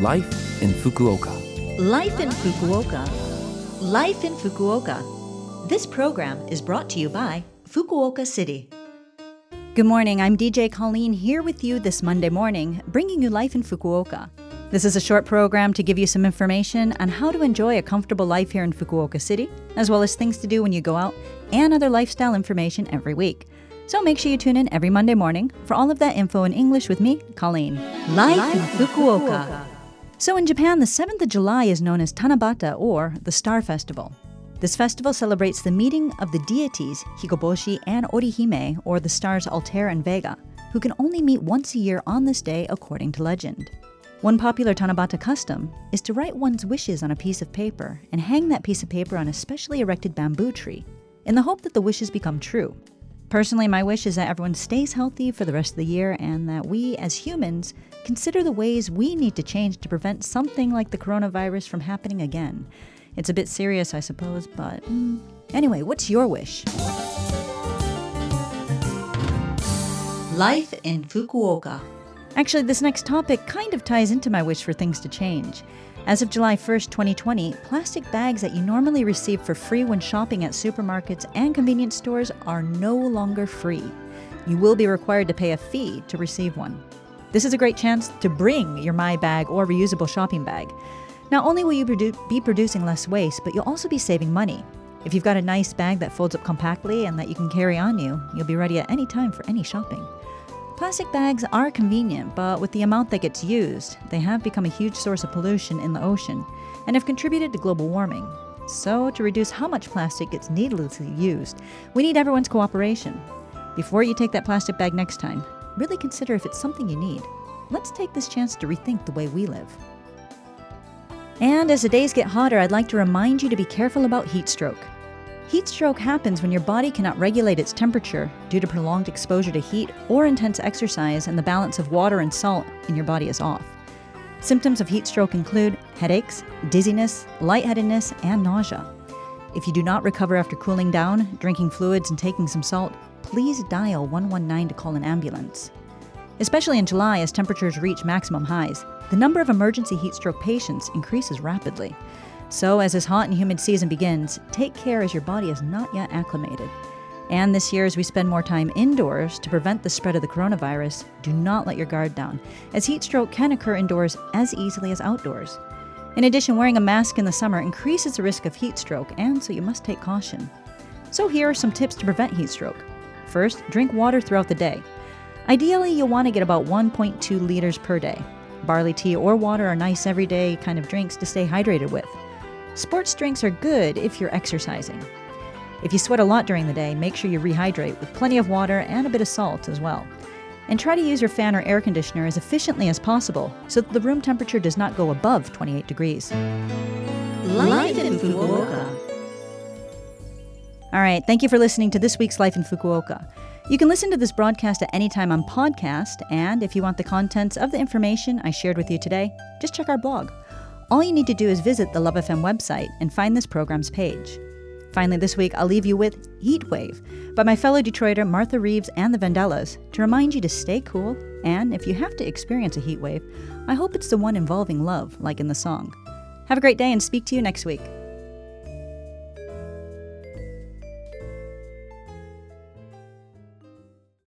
Life in Fukuoka. Life in Fukuoka. Life in Fukuoka. This program is brought to you by Fukuoka City. Good morning, I'm DJ Colleen here with you this Monday morning, bringing you Life in Fukuoka. This is a short program to give you some information on how to enjoy a comfortable life here in Fukuoka City, as well as things to do when you go out, and other lifestyle information every week. So make sure you tune in every Monday morning for all of that info in English with me, Colleen. Life, Life in Fukuoka. Fukuoka. So in Japan, the 7th of July is known as Tanabata or the Star Festival. This festival celebrates the meeting of the deities Hikoboshi and Orihime, or the stars Altair and Vega, who can only meet once a year on this day according to legend. One popular Tanabata custom is to write one's wishes on a piece of paper and hang that piece of paper on a specially erected bamboo tree in the hope that the wishes become true. Personally, my wish is that everyone stays healthy for the rest of the year and that we, as humans, consider the ways we need to change to prevent something like the coronavirus from happening again. It's a bit serious, I suppose, but mm. anyway, what's your wish? Life in Fukuoka. Actually, this next topic kind of ties into my wish for things to change. As of July 1st, 2020, plastic bags that you normally receive for free when shopping at supermarkets and convenience stores are no longer free. You will be required to pay a fee to receive one. This is a great chance to bring your My Bag or reusable shopping bag. Not only will you produ- be producing less waste, but you'll also be saving money. If you've got a nice bag that folds up compactly and that you can carry on you, you'll be ready at any time for any shopping. Plastic bags are convenient, but with the amount that gets used, they have become a huge source of pollution in the ocean and have contributed to global warming. So, to reduce how much plastic gets needlessly used, we need everyone's cooperation. Before you take that plastic bag next time, really consider if it's something you need. Let's take this chance to rethink the way we live. And as the days get hotter, I'd like to remind you to be careful about heat stroke. Heat stroke happens when your body cannot regulate its temperature due to prolonged exposure to heat or intense exercise, and the balance of water and salt in your body is off. Symptoms of heat stroke include headaches, dizziness, lightheadedness, and nausea. If you do not recover after cooling down, drinking fluids, and taking some salt, please dial 119 to call an ambulance. Especially in July, as temperatures reach maximum highs, the number of emergency heat stroke patients increases rapidly. So, as this hot and humid season begins, take care as your body is not yet acclimated. And this year, as we spend more time indoors to prevent the spread of the coronavirus, do not let your guard down, as heat stroke can occur indoors as easily as outdoors. In addition, wearing a mask in the summer increases the risk of heat stroke, and so you must take caution. So, here are some tips to prevent heat stroke. First, drink water throughout the day. Ideally, you'll want to get about 1.2 liters per day. Barley tea or water are nice everyday kind of drinks to stay hydrated with. Sports drinks are good if you're exercising. If you sweat a lot during the day, make sure you rehydrate with plenty of water and a bit of salt as well. And try to use your fan or air conditioner as efficiently as possible so that the room temperature does not go above 28 degrees. Life in Fukuoka. All right, thank you for listening to this week's Life in Fukuoka. You can listen to this broadcast at any time on podcast, and if you want the contents of the information I shared with you today, just check our blog all you need to do is visit the Love FM website and find this program's page. Finally, this week, I'll leave you with Heat Wave by my fellow Detroiter Martha Reeves and the Vandellas to remind you to stay cool, and if you have to experience a heat wave, I hope it's the one involving love, like in the song. Have a great day and speak to you next week.